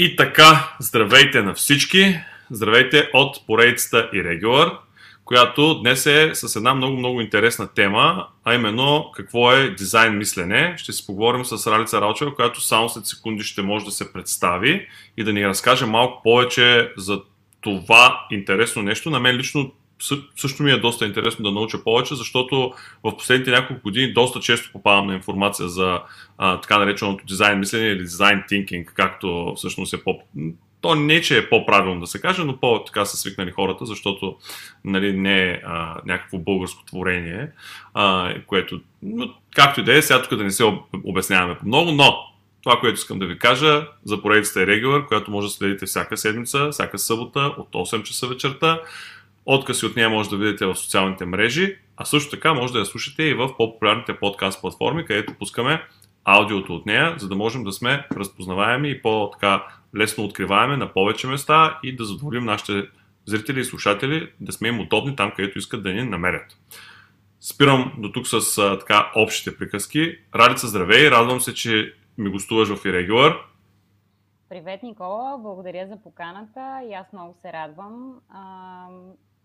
И така, здравейте на всички! Здравейте от поредицата Irregular, която днес е с една много-много интересна тема, а именно какво е дизайн мислене. Ще си поговорим с Ралица Ралчева, която само след секунди ще може да се представи и да ни разкаже малко повече за това интересно нещо. На мен лично също ми е доста интересно да науча повече, защото в последните няколко години доста често попадам на информация за а, така нареченото дизайн мислене или дизайн thinking, както всъщност е по... То не, че е по-правилно да се каже, но по-така са свикнали хората, защото нали, не е а, някакво българско творение, а, което, но, както и да е, сега тук да не се обясняваме много, но това, което искам да ви кажа за поредицата е Regular, която може да следите всяка седмица, всяка събота от 8 часа вечерта. Откази от нея може да видите в социалните мрежи, а също така може да я слушате и в по-популярните подкаст платформи, където пускаме аудиото от нея, за да можем да сме разпознаваеми и по-така лесно откриваеме на повече места и да задоволим нашите зрители и слушатели, да сме им удобни там, където искат да ни намерят. Спирам до тук с а, така общите приказки. Радица, здравей! Радвам се, че ми гостуваш в Irregular. Привет, Никола! Благодаря за поканата и аз много се радвам.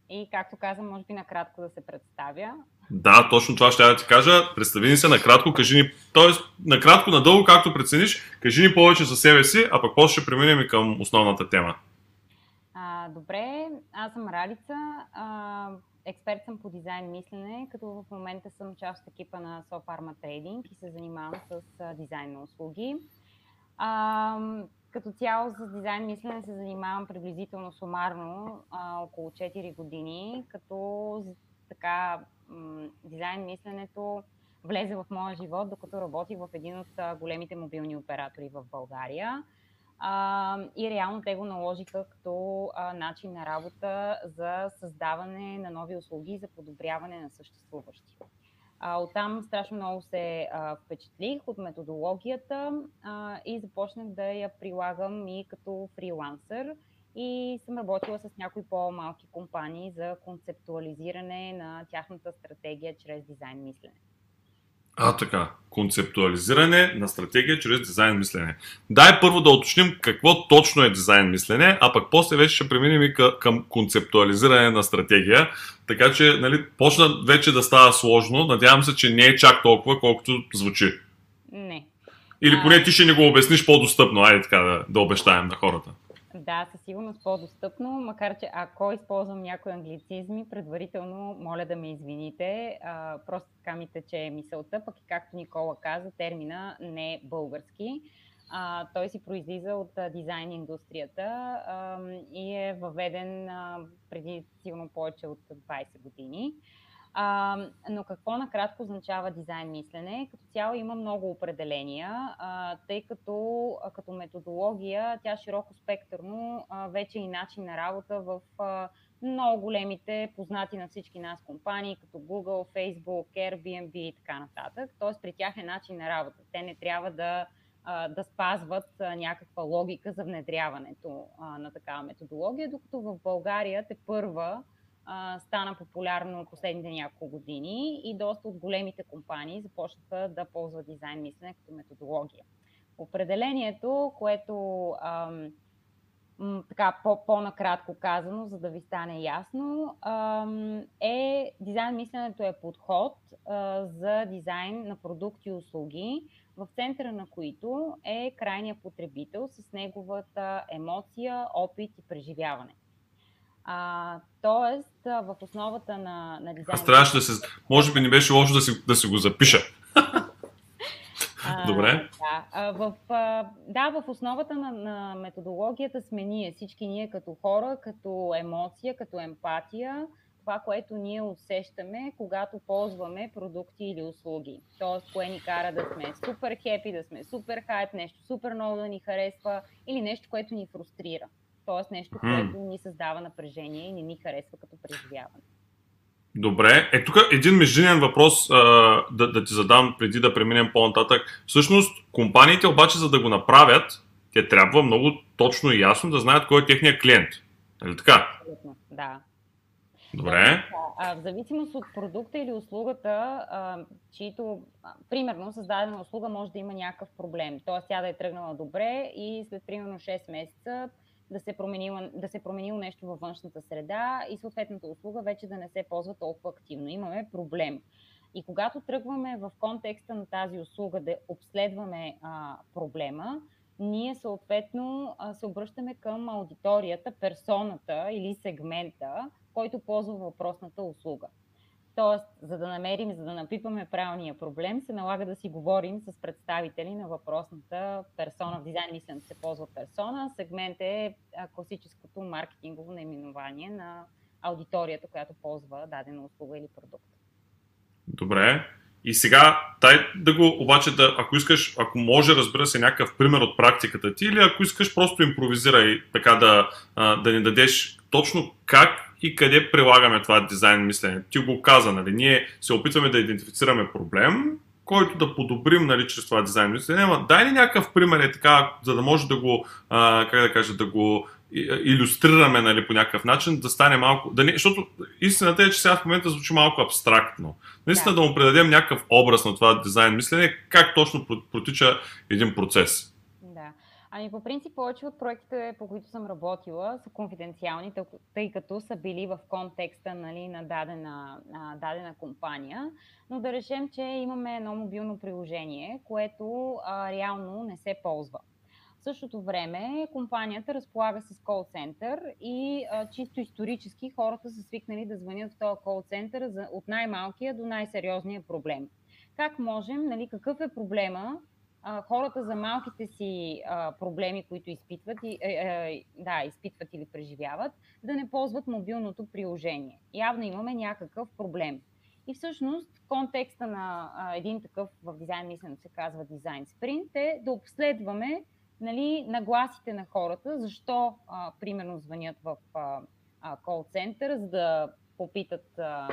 И както казвам, може би накратко да се представя. Да, точно това ще я да ти кажа. Представи ни се накратко, кажи ни, т.е. накратко, надълго, както прецениш, кажи ни повече за себе си, а пък после ще преминем и към основната тема. А, добре, аз съм Ралица, а, експерт съм по дизайн мислене, като в момента съм част от екипа на SoFarma Trading и се занимавам с а, дизайн на услуги. А, като цяло с дизайн мислене се занимавам приблизително сумарно а, около 4 години, като така м- дизайн мисленето влезе в моя живот, докато работих в един от големите мобилни оператори в България. А, и реално те го наложиха като а, начин на работа за създаване на нови услуги и за подобряване на съществуващи. А, оттам страшно много се а, впечатлих от методологията а, и започнах да я прилагам и като фрилансър. И съм работила с някои по-малки компании за концептуализиране на тяхната стратегия чрез дизайн мислене. А, така. Концептуализиране на стратегия чрез дизайн мислене. Дай първо да уточним какво точно е дизайн мислене, а пък после вече ще преминем и към концептуализиране на стратегия. Така че, нали, почна вече да става сложно. Надявам се, че не е чак толкова, колкото звучи. Не. Или поне ти ще ни го обясниш по-достъпно. Айде така да, да обещаем на хората. Да, със сигурност по-достъпно, макар че ако използвам някои англицизми, предварително моля да ме извините. А, просто така ми тече мисълта, пък и както Никола каза, термина не е български. А, той си произлиза от а, дизайн индустрията а, и е въведен а, преди сигурно повече от 20 години. А, но какво накратко означава дизайн мислене? Като цяло има много определения, а, тъй като а, като методология тя широко спектърно а, вече и начин на работа в а, много големите познати на всички нас компании, като Google, Facebook, Airbnb и така нататък. Тоест при тях е начин на работа. Те не трябва да, да спазват някаква логика за внедряването на такава методология, докато в България те първа а, стана популярно последните няколко години и доста от големите компании започнаха да ползват дизайн мислене като методология. Определението, което ам, така по- по-накратко казано, за да ви стане ясно, е дизайн мисленето е подход за дизайн на продукти и услуги, в центъра на които е крайният потребител с неговата емоция, опит и преживяване. А, тоест, в основата на, на дизайна... Аз трябваше да се... Може би не беше лошо да си, да си го запиша. Добре. Да, в, да, в основата на, на методологията сме ние, всички ние като хора, като емоция, като емпатия, това, което ние усещаме, когато ползваме продукти или услуги. Тоест, кое ни кара да сме супер хепи, да сме супер хайп, нещо супер много да ни харесва или нещо, което ни фрустрира. Тоест нещо, което ни създава напрежение и не ни харесва като преживяване. Добре. Е, тук един междинен въпрос а, да, да ти задам преди да преминем по-нататък. Всъщност, компаниите обаче, за да го направят, те трябва много точно и ясно да знаят кой е техният клиент. Нали така? Абсолютно, да. Добре. А, в зависимост от продукта или услугата, а, чието, а, примерно, създадена услуга може да има някакъв проблем. Тоест, тя да е тръгнала добре и след примерно 6 месеца да се, променило, да се променило нещо във външната среда и съответната услуга вече да не се ползва толкова активно. Имаме проблем. И когато тръгваме в контекста на тази услуга да обследваме а, проблема, ние съответно а, се обръщаме към аудиторията, персоната или сегмента, който ползва въпросната услуга. Тоест, за да намерим, за да напипаме правилния проблем, се налага да си говорим с представители на въпросната персона. В дизайн мисленето се ползва персона. Сегмент е класическото маркетингово наименование на аудиторията, която ползва дадена услуга или продукт. Добре. И сега, дай да го, обаче, да, ако искаш, ако може, разбира се, някакъв пример от практиката ти, или ако искаш, просто импровизирай, така да, да ни дадеш точно как и къде прилагаме това дизайн мислене. Ти го каза, нали? Ние се опитваме да идентифицираме проблем, който да подобрим нали, чрез това дизайн мислене. Ама дай ли някакъв пример е така, за да може да го, а, как да кажа, да го иллюстрираме нали, по някакъв начин, да стане малко... Да не, защото истината е, че сега в момента звучи малко абстрактно. Наистина да. да му предадем някакъв образ на това дизайн мислене, как точно протича един процес. Ами по принцип повече от проектите, по които съм работила, са конфиденциални, тъй като са били в контекста нали, на дадена, а, дадена компания. Но да речем, че имаме едно мобилно приложение, което а, реално не се ползва. В същото време компанията разполага с кол център и а, чисто исторически хората са свикнали да звънят в този кол център за, от най-малкия до най-сериозния проблем. Как можем, нали, какъв е проблема а, хората за малките си а, проблеми, които изпитват, и, е, е, да, изпитват или преживяват, да не ползват мобилното приложение. Явно имаме някакъв проблем. И всъщност контекста на а, един такъв в дизайн мисленето се казва дизайн спринт е да обследваме нали, нагласите на хората, защо а, примерно звънят в кол център, за да попитат а,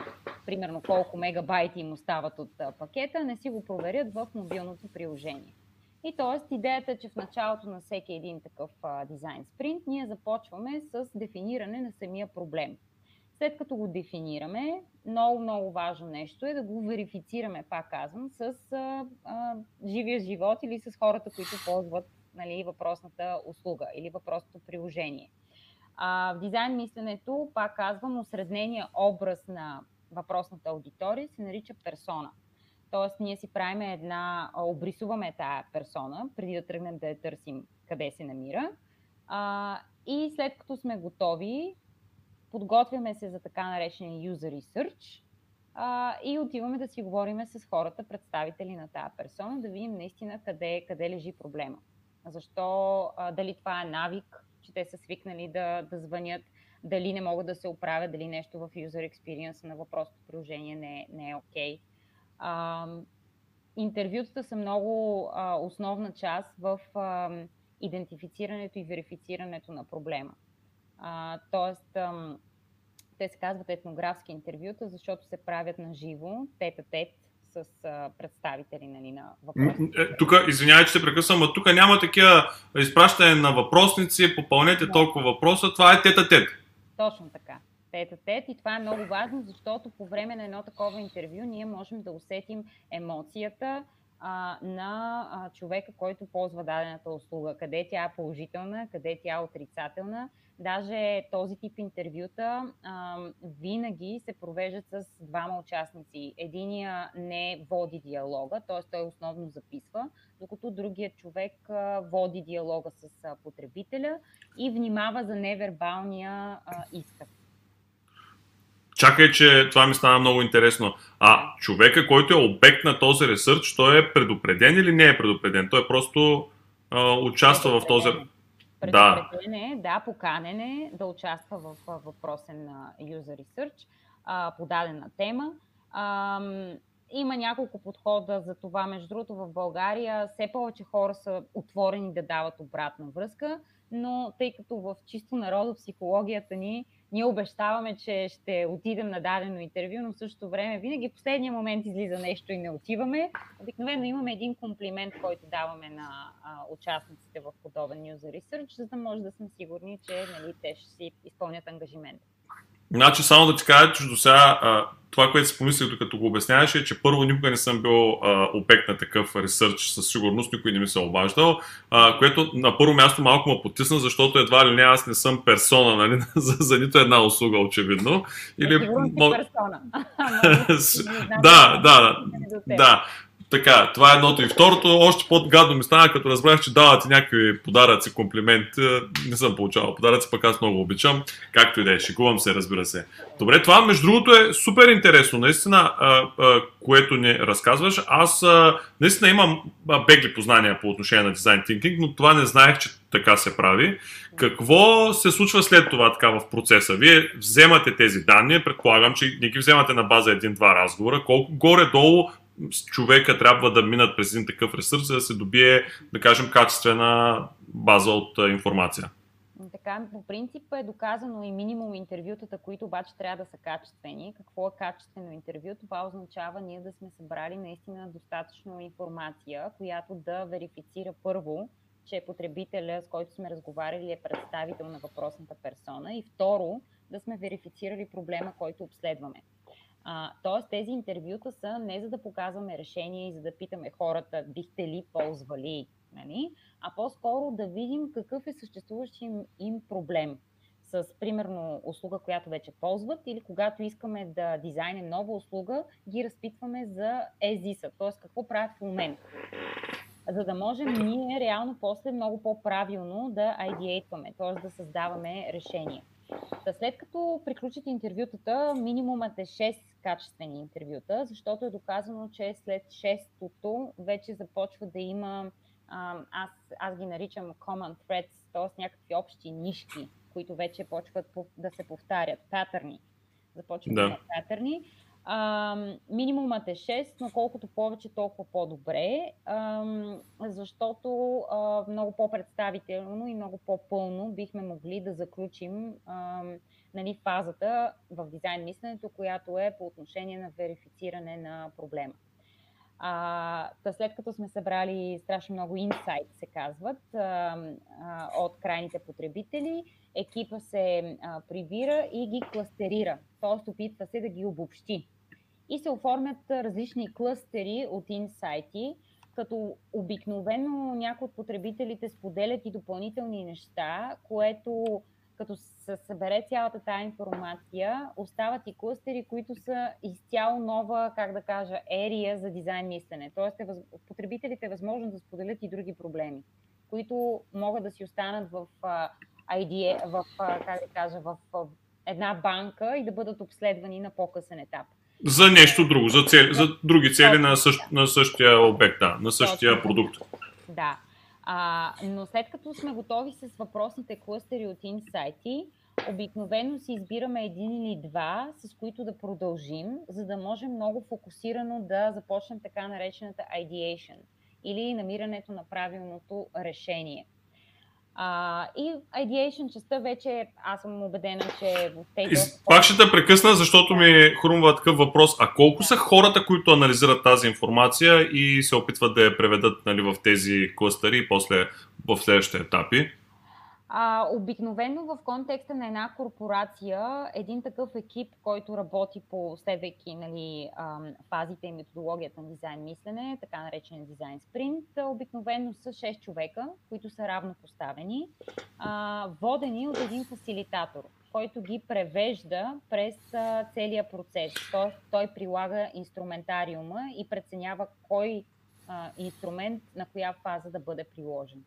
примерно колко мегабайти им остават от а, пакета, не си го проверят в мобилното приложение. И т.е. идеята е, че в началото на всеки един такъв а, дизайн спринт ние започваме с дефиниране на самия проблем. След като го дефинираме, много, много важно нещо е да го верифицираме, пак казвам, с а, а, живия живот или с хората, които ползват нали, въпросната услуга или въпросното приложение. А, в дизайн мисленето, пак казвам, осреднения образ на въпросната аудитория се нарича персона. Тоест, ние си правим една, обрисуваме тая персона, преди да тръгнем да я търсим къде се намира. А, и след като сме готови, подготвяме се за така наречения user research а, и отиваме да си говорим с хората, представители на тази персона, да видим наистина къде, къде лежи проблема. Защо, а, дали това е навик, че те са свикнали да, да звънят, дали не могат да се оправят, дали нещо в user experience на въпросното приложение не, не е окей. Okay интервютата са много а, основна част в а, идентифицирането и верифицирането на проблема. А, тоест, а, те се казват етнографски интервюта, защото се правят на живо, тет-а-тет, с а, представители нали, на въпросите. Е, тук, извинявай, че се прекъсвам, но тук няма такива изпращане на въпросници, попълнете да. толкова въпроса, това е тет-а-тет. Точно така тет тет и това е много важно, защото по време на едно такова интервю ние можем да усетим емоцията а, на а, човека, който ползва дадената услуга. Къде тя е положителна, къде тя е отрицателна. Даже този тип интервюта а, винаги се провеждат с двама участници. Единия не води диалога, т.е. той основно записва, докато другият човек а, води диалога с а, потребителя и внимава за невербалния а, изказ. Чакай, че това ми стана много интересно. А човека, който е обект на този ресърч, той е предупреден или не е предупреден? Той просто а, участва в този... Предупреден е, да, поканен е да участва в въпросен user research а, по дадена тема. А, има няколко подхода за това. Между другото, в България все повече хора са отворени да дават обратна връзка, но тъй като в чисто народопсихологията ни ние обещаваме, че ще отидем на дадено интервю, но в същото време винаги в последния момент излиза нещо и не отиваме. Обикновено имаме един комплимент, който даваме на а, участниците в подобен user research, за да може да сме сигурни, че нали, те ще си изпълнят ангажимент. Значи, само да ти кажа, че до сега това, което си помислих докато го обясняваше, е, че първо никога не съм бил а, обект на такъв ресърч, със сигурност никой не ми се е обаждал, а, което на първо място малко ме потисна, защото едва ли не аз не съм персона нали, за, за нито една услуга, очевидно. Или... Е, персона. да, да, да. Така, това е едното. И второто, още по-гадно ми стана, като разбрах, че давате някакви подаръци, комплименти. Не съм получавал подаръци, пък аз много обичам. Както и да е, шикувам се, разбира се. Добре, това между другото е супер интересно, наистина, което ни разказваш. Аз наистина имам бегли познания по отношение на дизайн тинкинг, но това не знаех, че така се прави. Какво се случва след това така в процеса? Вие вземате тези данни, предполагам, че не ги вземате на база един-два разговора. Колко горе-долу човека трябва да минат през един такъв ресурс, за да се добие, да кажем, качествена база от информация. Така, по принцип е доказано и минимум интервютата, които обаче трябва да са качествени. Какво е качествено интервю? Това означава ние да сме събрали наистина достатъчно информация, която да верифицира първо, че потребителя, с който сме разговаряли, е представител на въпросната персона и второ, да сме верифицирали проблема, който обследваме. А, тоест тези интервюта са не за да показваме решение и за да питаме хората, бихте ли ползвали, нали? а по-скоро да видим какъв е съществуващия им проблем с, примерно, услуга, която вече ползват или когато искаме да дизайнем нова услуга, ги разпитваме за езиса, т.е. какво правят в момента. За да можем ние реално после много по-правилно да идейтваме, т.е. да създаваме решения. Та след като приключат интервютата, минимумът е 6 качествени интервюта, защото е доказано, че след 6-тото вече започва да има, аз, аз ги наричам common threads, т.е. някакви общи нишки, които вече почват да се повтарят, патърни. Започват да патърни. А, минимумът е 6, но колкото повече, толкова по-добре, а, защото а, много по-представително и много по-пълно бихме могли да заключим а, нали, фазата в дизайн мисленето, която е по отношение на верифициране на проблема. А, та след като сме събрали страшно много инсайт, се казват, а, а, от крайните потребители, екипа се а, прибира и ги кластерира, т.е. опитва се да ги обобщи. И се оформят различни кластери от инсайти, като обикновено някои от потребителите споделят и допълнителни неща, което като се събере цялата тази информация, остават и клъстери, които са изцяло нова, как да кажа, ерия за дизайн мислене. Тоест, е потребителите е възможно да споделят и други проблеми, които могат да си останат в IDE, в, как да кажа, в една банка и да бъдат обследвани на по-късен етап. За нещо друго, за, цели, за други цели на, същ, на същия обект, да, на същия продукт. Да. А, но след като сме готови с въпросните клъстери от инсайти, обикновено си избираме един или два, с които да продължим, за да можем много фокусирано да започнем така наречената ideation или намирането на правилното решение. А, и ideation частта вече, аз съм убедена, че в тези... Пак ще те прекъсна, защото ми хрумва такъв въпрос. А колко са хората, които анализират тази информация и се опитват да я преведат нали, в тези кластъри и после в следващите етапи? А, обикновено в контекста на една корпорация, един такъв екип, който работи по следвайки нали, фазите и методологията на дизайн мислене, така наречен дизайн спринт, обикновено са 6 човека, които са равнопоставени, а, водени от един фасилитатор, който ги превежда през а, целия процес. Тоест, той прилага инструментариума и преценява кой а, инструмент на коя фаза да бъде приложен.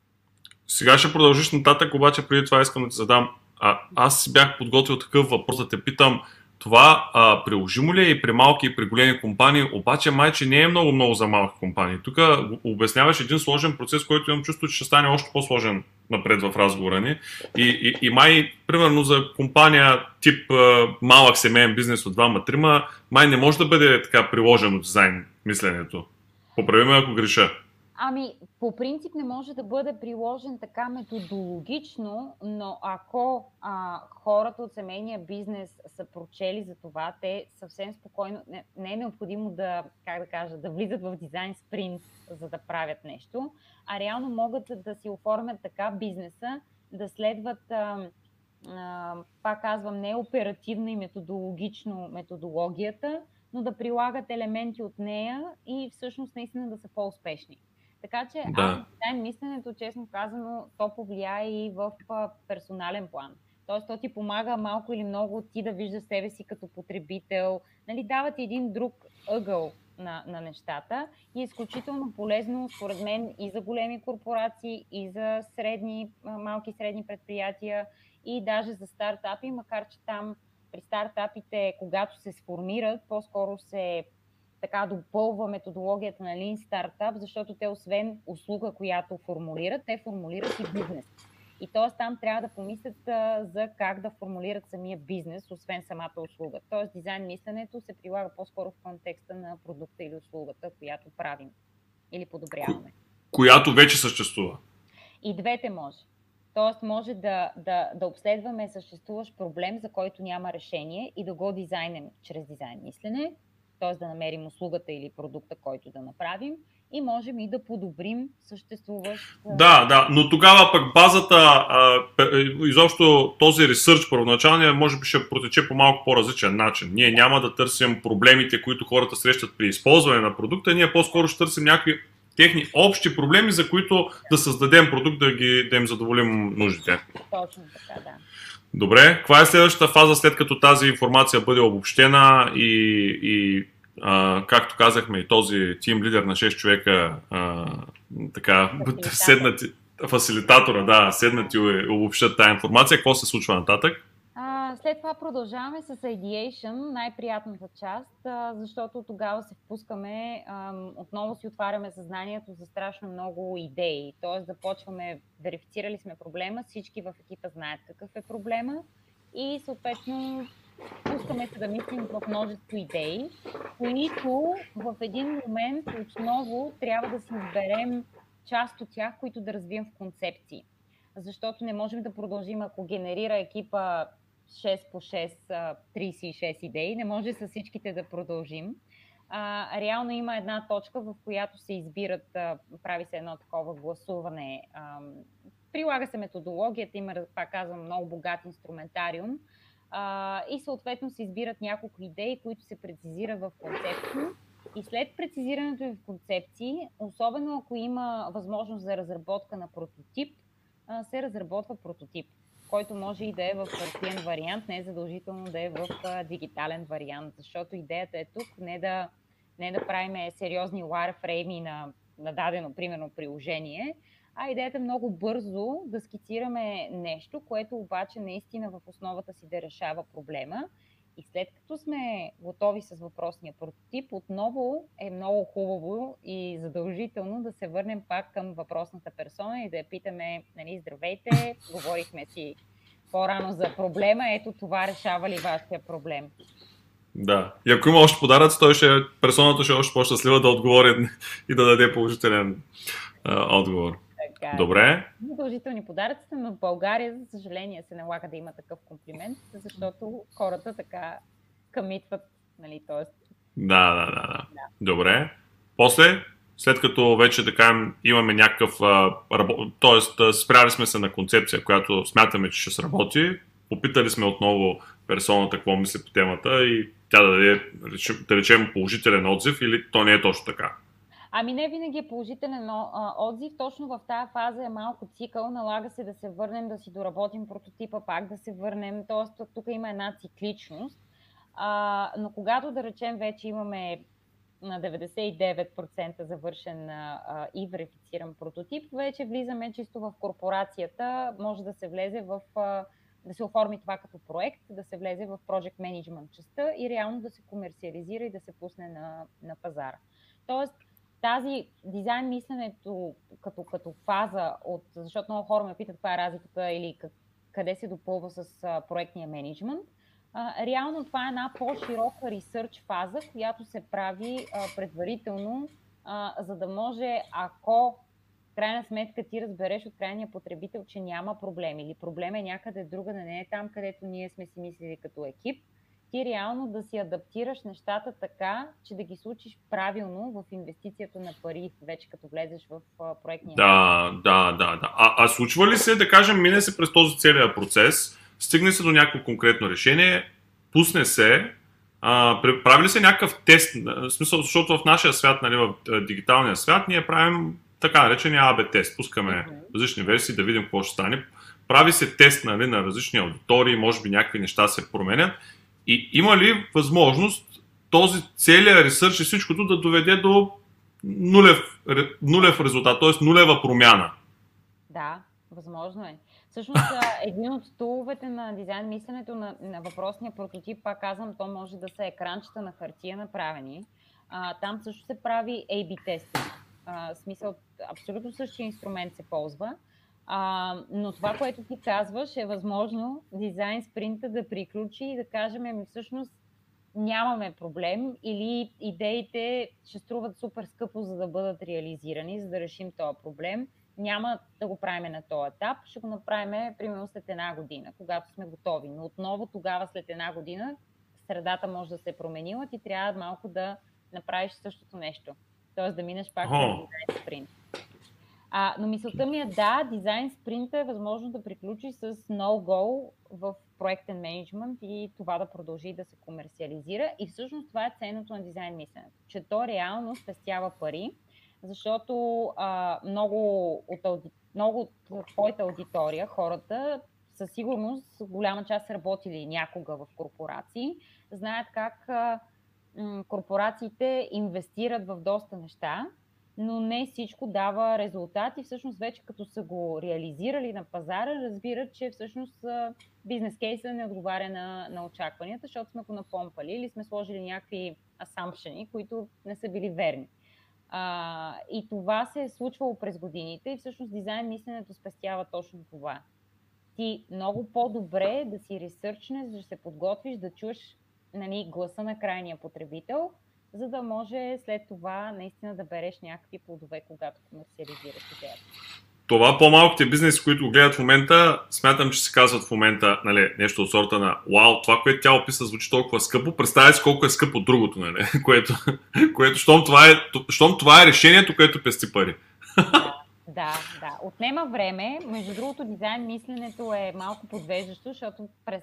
Сега ще продължиш нататък, обаче преди това искам да ти задам. А, аз си бях подготвил такъв въпрос да те питам. Това а, приложимо ли е и при малки и при големи компании, обаче майче не е много-много за малки компании. Тук обясняваш един сложен процес, който имам чувство, че ще стане още по-сложен напред в разговора ни. И, и, и май, примерно за компания тип а, малък семейен бизнес от двама-трима, май не може да бъде така приложено дизайн мисленето. Поправи ме ако греша. Ами, по принцип не може да бъде приложен така методологично, но ако а, хората от семейния бизнес са прочели за това, те съвсем спокойно, не, не е необходимо да, как да кажа, да влизат в дизайн спринт, за да правят нещо, а реално могат да си оформят така бизнеса, да следват а, пак казвам, не оперативна и методологично методологията, но да прилагат елементи от нея и всъщност наистина да са по-успешни. Така че да. аз дизайн мисленето, честно казано, то повлия и в персонален план. Тоест, то ти помага малко или много ти да виждаш себе си като потребител, нали, дават един друг ъгъл на, на нещата и е изключително полезно, според мен, и за големи корпорации, и за средни, малки и средни предприятия, и даже за стартапи, макар че там при стартапите, когато се сформират, по-скоро се така допълва методологията на Lean Startup, защото те освен услуга, която формулират, те формулират и бизнес. И т.е. там трябва да помислят а, за как да формулират самия бизнес, освен самата услуга. Т.е. дизайн мисленето се прилага по-скоро в контекста на продукта или услугата, която правим или подобряваме. Която вече съществува. И двете може. Тоест може да, да, да обследваме съществуващ проблем, за който няма решение и да го дизайнем чрез дизайн мислене, т.е. да намерим услугата или продукта, който да направим и можем и да подобрим съществуващ. Да, да, но тогава пък базата, а, изобщо този ресърч първоначалния, може би ще протече по малко по-различен начин. Ние няма да търсим проблемите, които хората срещат при използване на продукта, ние по-скоро ще търсим някакви техни общи проблеми, за които да създадем продукт, да, ги, да им задоволим нуждите. Точно така, да. Добре, каква е следващата фаза след като тази информация бъде обобщена и, и а, както казахме, и този тим лидер на 6 човека а, така, седнати, фасилитатора, да, седнати и обобщат тази информация, какво се случва нататък? А, след това продължаваме с ideation, най-приятната част, а, защото тогава се впускаме, а, отново си отваряме съзнанието за страшно много идеи. Тоест започваме, верифицирали сме проблема, всички в екипа знаят какъв е проблема и съответно пускаме се да мислим в множество идеи, които в един момент отново трябва да си изберем част от тях, които да развием в концепции. Защото не можем да продължим, ако генерира екипа 6 по 6, 36 идеи, не може с всичките да продължим. А, реално има една точка, в която се избират, прави се едно такова гласуване. А, прилага се методологията, има, пак казвам, много богат инструментариум, и съответно се избират няколко идеи, които се прецизира в концепции. И след прецизирането им в концепции, особено ако има възможност за разработка на прототип, а, се разработва прототип, който може и да е в хартиен вариант, не е задължително да е в а, дигитален вариант, защото идеята е тук не да, не да правим сериозни wireframe на, на дадено, примерно, приложение, а идеята е много бързо да скицираме нещо, което обаче наистина в основата си да решава проблема. И след като сме готови с въпросния прототип, отново е много хубаво и задължително да се върнем пак към въпросната персона и да я питаме, нали, здравейте, говорихме си по-рано за проблема, ето това решава ли вашия проблем. Да. И ако има още подаръци, той ще, персоната ще е още по-щастлива да отговори и да даде положителен а, отговор. Така, Добре. Задължителни подаръци, но в България, за съжаление, се налага да има такъв комплимент, защото хората така къмитват, нали, т.е. Да, да, да, да. Добре. После, след като вече така имаме някакъв, т.е. спряли сме се на концепция, която смятаме, че ще сработи, попитали сме отново персоната какво мисли по темата и тя да даде, да речем, положителен отзив или то не е точно така. Ами не винаги е положителен отзив. Точно в тази фаза е малко цикъл. Налага се да се върнем, да си доработим прототипа, пак да се върнем. Тоест тук има една цикличност. А, но когато да речем вече имаме на 99% завършен а, и верифициран прототип, вече влизаме чисто в корпорацията. Може да се влезе в а, да се оформи това като проект, да се влезе в Project Management частта и реално да се комерциализира и да се пусне на, на пазара. Тоест, тази дизайн мисленето като, като фаза, от, защото много хора ме питат каква е разликата или как, къде се допълва с а, проектния менеджмент. А, реално това е една по-широка ресърч фаза, която се прави а, предварително, а, за да може, ако в крайна сметка ти разбереш от крайния потребител, че няма проблем или проблем е някъде друга, не е там, където ние сме си мислили като екип, ти реално да си адаптираш нещата така, че да ги случиш правилно в инвестицията на пари, вече като влезеш в проектния. Да, да, да. да. А, а случва ли се, да кажем, мине се през този целият процес, стигне се до някакво конкретно решение, пусне се, а, прави ли се някакъв тест, в смисъл, защото в нашия свят, нали, в дигиталния свят, ние правим така наречения АБ тест, пускаме различни версии да видим какво ще стане. Прави се тест нали, на различни аудитории, може би някакви неща се променят. И има ли възможност този целият ресърч и всичкото да доведе до нулев, нулев резултат, т.е. нулева промяна? Да, възможно е. Всъщност, един от стуловете на дизайн мисленето на, на въпросния прототип, пак казвам, то може да са екранчета на хартия направени. А, там също се прави A-B тест. А, смисъл, абсолютно същия инструмент се ползва. А, но това, което ти казваш, е възможно дизайн спринта да приключи и да кажем, ми всъщност нямаме проблем или идеите ще струват супер скъпо, за да бъдат реализирани, за да решим този проблем няма да го правим на този етап, ще го направим примерно след една година, когато сме готови. Но отново тогава след една година средата може да се е променила, ти трябва малко да направиш същото нещо. Тоест да минеш пак на дизайн спринт. А, но мисълта ми е да, дизайн спринта е възможно да приключи с no-go в проектен менеджмент и това да продължи да се комерциализира. И всъщност това е ценното на дизайн мисленето, че то реално спестява пари, защото а, много, от ауди... много от твоята аудитория, хората, със сигурност голяма част са работили някога в корпорации, знаят как а, м- корпорациите инвестират в доста неща, но не всичко дава резултати. Всъщност вече като са го реализирали на пазара, разбират, че всъщност бизнес кейса не отговаря на, на очакванията, защото сме го напомпали или сме сложили някакви асампшени, които не са били верни. А, и това се е случвало през годините и всъщност дизайн мисленето спестява точно това. Ти много по-добре да си ресърчнеш, да се подготвиш, да чуеш нали, гласа на крайния потребител, за да може след това наистина да береш някакви плодове, когато комерциализираш идеята това по-малките бизнеси, които го гледат в момента, смятам, че се казват в момента нали, нещо от сорта на Вау, това, което тя описа, звучи толкова скъпо, представя си колко е скъпо другото, нали? което, което щом, това е, щом това е решението, което пести пари. Да, да. Отнема време. Между другото, дизайн мисленето е малко подвеждащо, защото през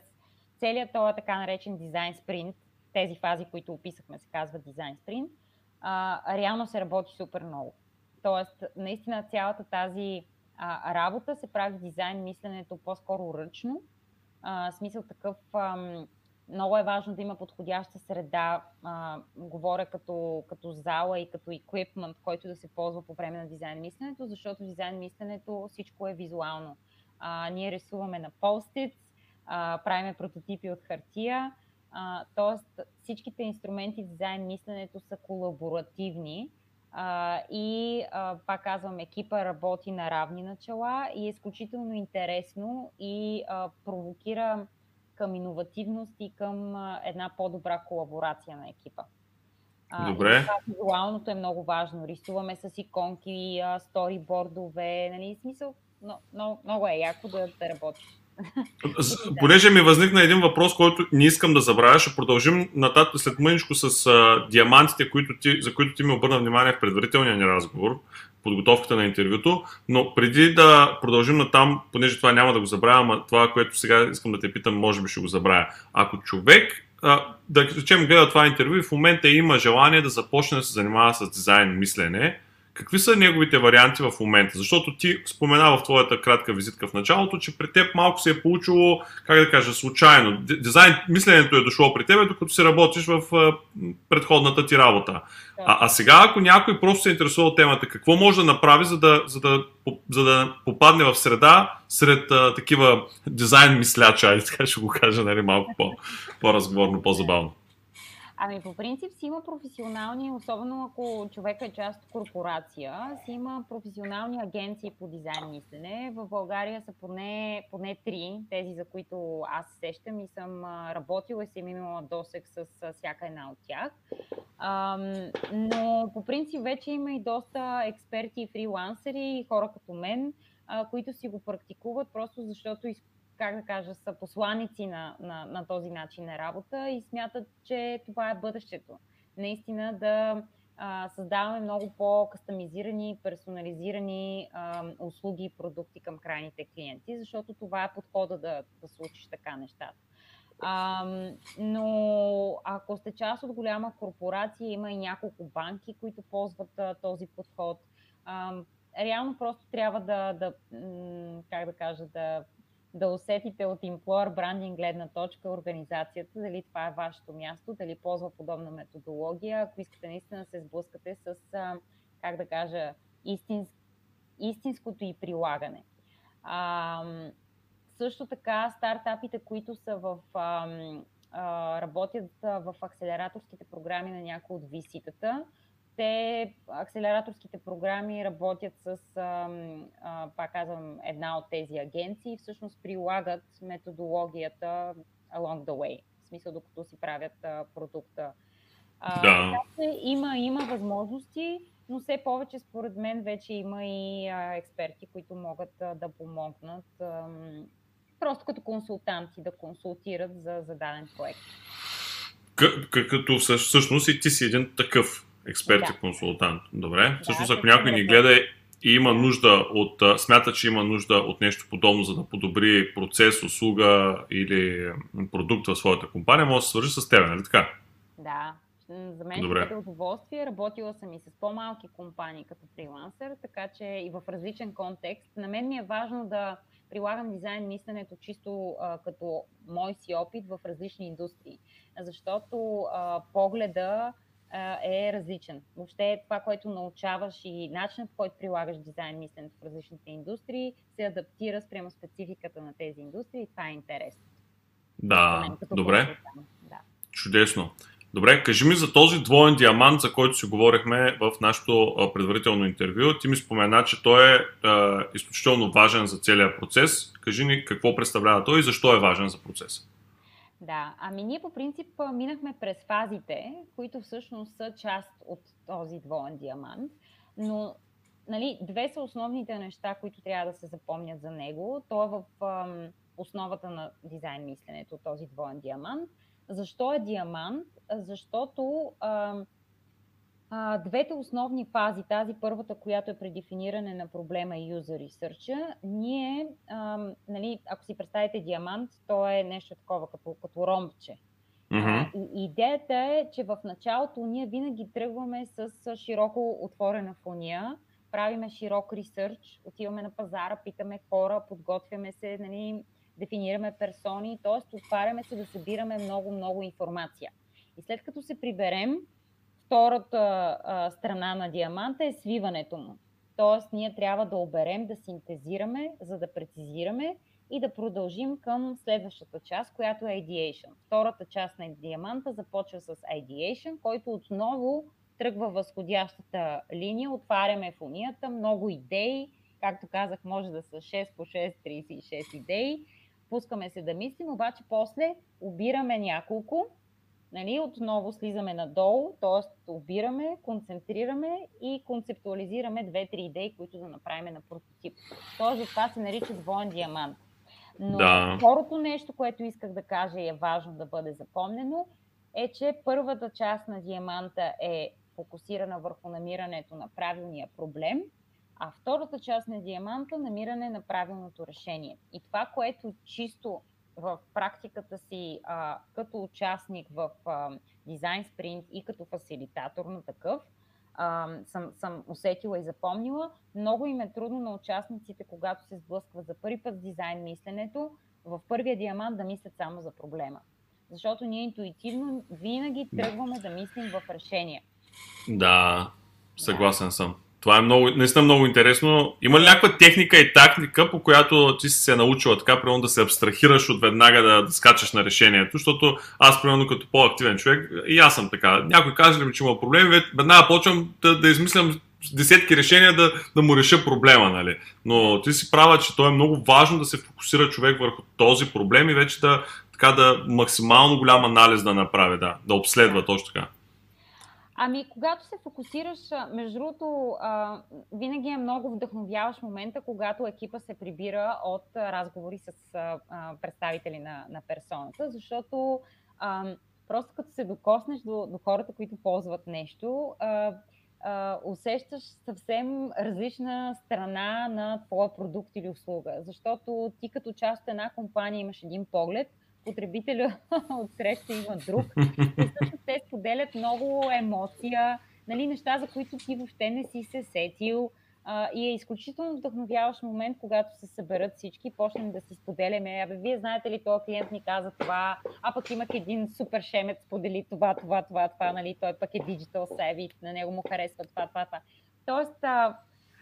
целият този така наречен дизайн спринт, тези фази, които описахме, се казва дизайн спринт, а, реално се работи супер много. Тоест, наистина цялата тази а, работа се прави дизайн мисленето по-скоро ръчно. А, смисъл такъв, ам, много е важно да има подходяща среда, а, говоря като, като зала и като еквипмент, който да се ползва по време на дизайн мисленето, защото дизайн мисленето всичко е визуално. А, ние рисуваме на постит, правиме прототипи от хартия, а, тоест всичките инструменти дизайн мисленето са колаборативни а, и а, пак казвам, екипа работи на равни начала и е изключително интересно и а, провокира към иновативност и към а, една по-добра колаборация на екипа. А, Добре. И визуалното е много важно. Рисуваме с иконки, а, сторибордове, нали, смисъл, но, но, много е яко да, да работиш. Понеже ми възникна един въпрос, който не искам да забравя, ще продължим нататък след мъничко с а, диамантите, които ти, за които ти ми обърна внимание в предварителния ни разговор, подготовката на интервюто, но преди да продължим на там, понеже това няма да го забравя, а това, което сега искам да те питам, може би ще го забравя. Ако човек, а, да речем, гледа това интервю и в момента има желание да започне да се занимава с дизайн мислене, Какви са неговите варианти в момента? Защото ти спомена в твоята кратка визитка в началото, че при теб малко се е получило, как да кажа, случайно. Дизайн, мисленето е дошло при теб, докато си работиш в предходната ти работа. А, а сега, ако някой просто се интересува от темата, какво може да направи, за да, за да, за да попадне в среда сред а, такива дизайн мисляча, така ще го кажа нали, малко по, по-разговорно, по-забавно? Ами по принцип си има професионални, особено ако човека е част от корпорация, си има професионални агенции по дизайн мислене. В България са поне, поне три, тези за които аз сещам и съм работила и съм имала досек с всяка една от тях. Ам, но по принцип вече има и доста експерти и фрилансери, хора като мен, а, които си го практикуват просто защото как да кажа, са посланици на, на, на този начин на работа и смятат, че това е бъдещето. Наистина да а, създаваме много по-кастомизирани, персонализирани а, услуги и продукти към крайните клиенти, защото това е подхода да, да случиш така нещата. А, но ако сте част от голяма корпорация, има и няколко банки, които ползват а, този подход. А, реално просто трябва да, да как да кажа, да, да усетите от employer branding гледна точка организацията, дали това е вашето място, дали ползва подобна методология, ако искате наистина да се сблъскате с, как да кажа, истинс, истинското и прилагане. А, също така, стартапите, които са в, а, а, работят в акселераторските програми на някои от виситата, те, акселераторските програми работят с, а, а, пак казвам, една от тези агенции и всъщност прилагат методологията along the way, в смисъл докато си правят а, продукта. А, да. има, има възможности, но все повече според мен вече има и а, експерти, които могат а, да помогнат а, просто като консултанти да консултират за зададен проект. К- като всъщност и ти си един такъв експерт и да. консултант. Добре. Да, Всъщност, ако някой ни гледа и има нужда от, смята, че има нужда от нещо подобно, за да подобри процес, услуга или продукт в своята компания, може да се свържи с теб, нали така? Да. За мен Добре. е удоволствие. Работила съм и с по-малки компании като фрилансър, така че и в различен контекст. На мен ми е важно да прилагам дизайн мисленето чисто а, като мой си опит в различни индустрии. Защото а, погледа е различен. Въобще това, което научаваш и начинът по който прилагаш дизайн мисленето в различните индустрии, се адаптира спрямо спецификата на тези индустрии това е интересно. Да, мен, добре. Да. Чудесно. Добре, кажи ми за този двоен диамант, за който си говорихме в нашото предварително интервю. Ти ми спомена, че той е, е изключително важен за целия процес. Кажи ни какво представлява той и защо е важен за процеса. Да, ами ние по принцип минахме през фазите, които всъщност са част от този двоен диамант, но нали, две са основните неща, които трябва да се запомнят за него. То е в ам, основата на дизайн мисленето, този двоен диамант. Защо е диамант? Защото ам, а, двете основни фази, тази първата, която е предефиниране на проблема и user research, ние, а, нали, ако си представите диамант, то е нещо такова, като, като ромбче. Mm-hmm. И, идеята е, че в началото ние винаги тръгваме с широко отворена фония, правиме широк ресърч, отиваме на пазара, питаме хора, подготвяме се, нали, дефинираме персони, т.е. отваряме се да събираме много-много информация. И след като се приберем, втората а, страна на диаманта е свиването му. Тоест, ние трябва да оберем, да синтезираме, за да прецизираме и да продължим към следващата част, която е ideation. Втората част на диаманта започва с ideation, който отново тръгва възходящата линия, отваряме фонията, много идеи, както казах, може да са 6 по 6, 36 идеи, пускаме се да мислим, обаче после обираме няколко Нали, отново слизаме надолу, т.е. обираме, концентрираме и концептуализираме две-три идеи, които да направим на прототип. Тоест, това се нарича двоен диамант. Но да. второто нещо, което исках да кажа и е важно да бъде запомнено, е, че първата част на диаманта е фокусирана върху намирането на правилния проблем, а втората част на диаманта намиране на правилното решение. И това, което чисто в практиката си а, като участник в а, дизайн спринт и като фасилитатор на такъв, а, съм, съм усетила и запомнила, много им е трудно на участниците, когато се сблъскват за първи път с дизайн мисленето, в първия диамант да мислят само за проблема. Защото ние интуитивно винаги тръгваме да мислим в решение. Да, съгласен да. съм. Това е много, наистина много интересно. Има ли някаква техника и тактика, по която ти си се научила така, примерно да се абстрахираш от веднага да, да скачаш на решението? Защото аз, примерно, като по-активен човек, и аз съм така. Някой каже ли ми, че има проблеми, веднага почвам да, да измислям десетки решения да, да му реша проблема, нали? Но ти си права, че то е много важно да се фокусира човек върху този проблем и вече да, така да максимално голям анализ да направи, да, да обследва точно така. Ами, когато се фокусираш, между другото, винаги е много вдъхновяващ момента, когато екипа се прибира от разговори с представители на, на персоната, защото просто като се докоснеш до, до хората, които ползват нещо, усещаш съвсем различна страна на твоя продукт или услуга. Защото ти като част от една компания имаш един поглед, потребителя от среща има друг. И всъщност те споделят много емоция, нали, неща, за които ти въобще не си се сетил. А, и е изключително вдъхновяващ момент, когато се съберат всички и почнем да си споделяме. Абе, вие знаете ли, този клиент ни каза това, а пък имах един супер шемет, сподели това, това, това, това, нали, той пък е digital savvy, на него му харесва това, това, това. Тоест, а,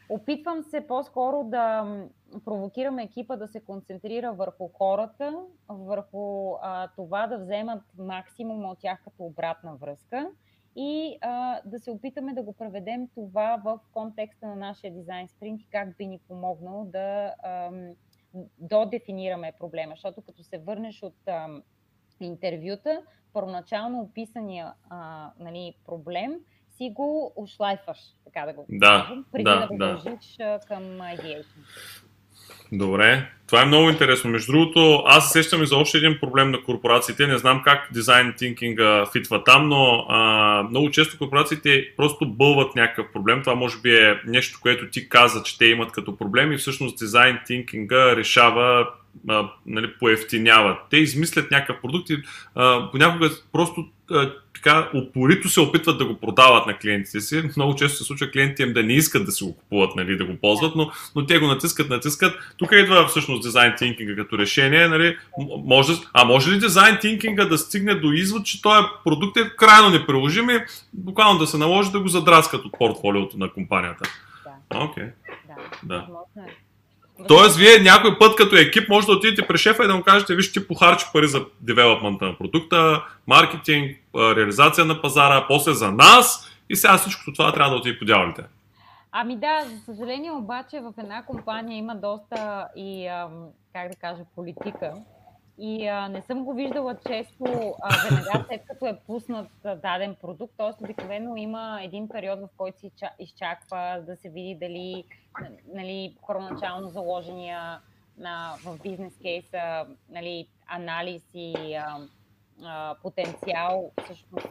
опитвам се по-скоро да провокирам екипа да се концентрира върху хората, върху а, това да вземат максимум от тях като обратна връзка и а, да се опитаме да го преведем това в контекста на нашия дизайн спринт и как би ни помогнал да ам, додефинираме проблема. Защото като се върнеш от ам, интервюта, първоначално описания а, нали, проблем, си го ушлайфаш, така да го да, кажем, преди да, да, го да. дължиш към ideation. Добре, това е много интересно. Между другото, аз се сещам и за още един проблем на корпорациите. Не знам как дизайн тинкинга фитва там, но а, много често корпорациите просто бълват някакъв проблем. Това може би е нещо, което ти каза, че те имат като проблем и всъщност дизайн тинкинга решава а, нали, поевтинява. Те измислят някакъв продукт и а, понякога просто така упорито се опитват да го продават на клиентите си. Много често се случва клиентите им да не искат да си го купуват, нали, да го ползват, но, но те го натискат, натискат. Тук идва всъщност дизайн тинкинга като решение. Нали, може, а може ли дизайн тинкинга да стигне до извод, че този продукт е крайно неприложим и буквално да се наложи да го задраскат от портфолиото на компанията? Да. Okay. Да. да. Тоест, вие някой път като екип може да отидете при шефа и да му кажете, виж, ти похарчи пари за девелопмента на продукта, маркетинг, реализация на пазара, после за нас и сега всичко това трябва да отиде по дяволите. Ами да, за съжаление обаче в една компания има доста и, как да кажа, политика. И а, не съм го виждала често а, веднага след като е пуснат а, даден продукт. Т.е. обикновено има един период, в който се изчаква да се види дали нали, първоначално заложения на, в бизнес кейса нали, анализ и а, а, потенциал всъщност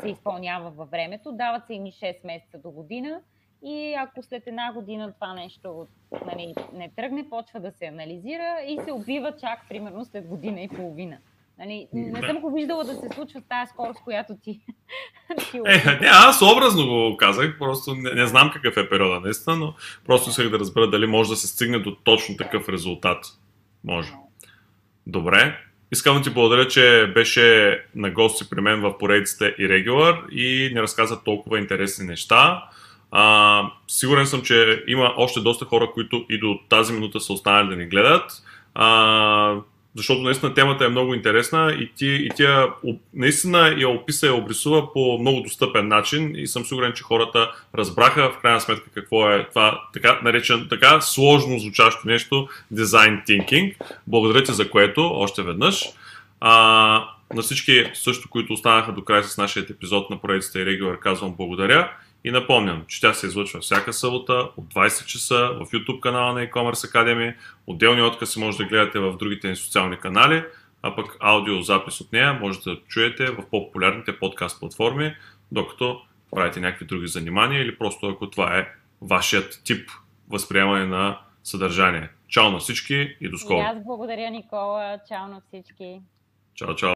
се изпълнява във времето. Дават се ими 6 месеца до година и ако след една година това нещо нали, не тръгне, почва да се анализира и се убива чак примерно след година и половина. Нали, не съм го виждала да се случва с тази скорост, която ти. ти е, не, аз образно го казах, просто не, не знам какъв е периода наистина, но просто исках да разбера дали може да се стигне до точно такъв резултат. Може. Добре. Искам да ти благодаря, че беше на гости при мен в поредицата и Regular и ни разказа толкова интересни неща. А, сигурен съм, че има още доста хора, които и до тази минута са останали да ни гледат. А, защото наистина темата е много интересна и, ти, и тя наистина я описа и обрисува по много достъпен начин и съм сигурен, че хората разбраха в крайна сметка какво е това така наречен, така сложно звучащо нещо дизайн thinking. Благодаря ти за което още веднъж. А, на всички също, които останаха до края с нашия епизод на проектите и Regular, казвам благодаря. И напомням, че тя се излъчва всяка събота от 20 часа в YouTube канала на e-commerce Academy. Отделни откази може да гледате в другите ни социални канали, а пък аудиозапис от нея може да чуете в по-популярните подкаст платформи, докато правите някакви други занимания или просто ако това е вашият тип възприемане на съдържание. Чао на всички и до скоро! И аз благодаря, Никола. Чао на всички! Чао, чао!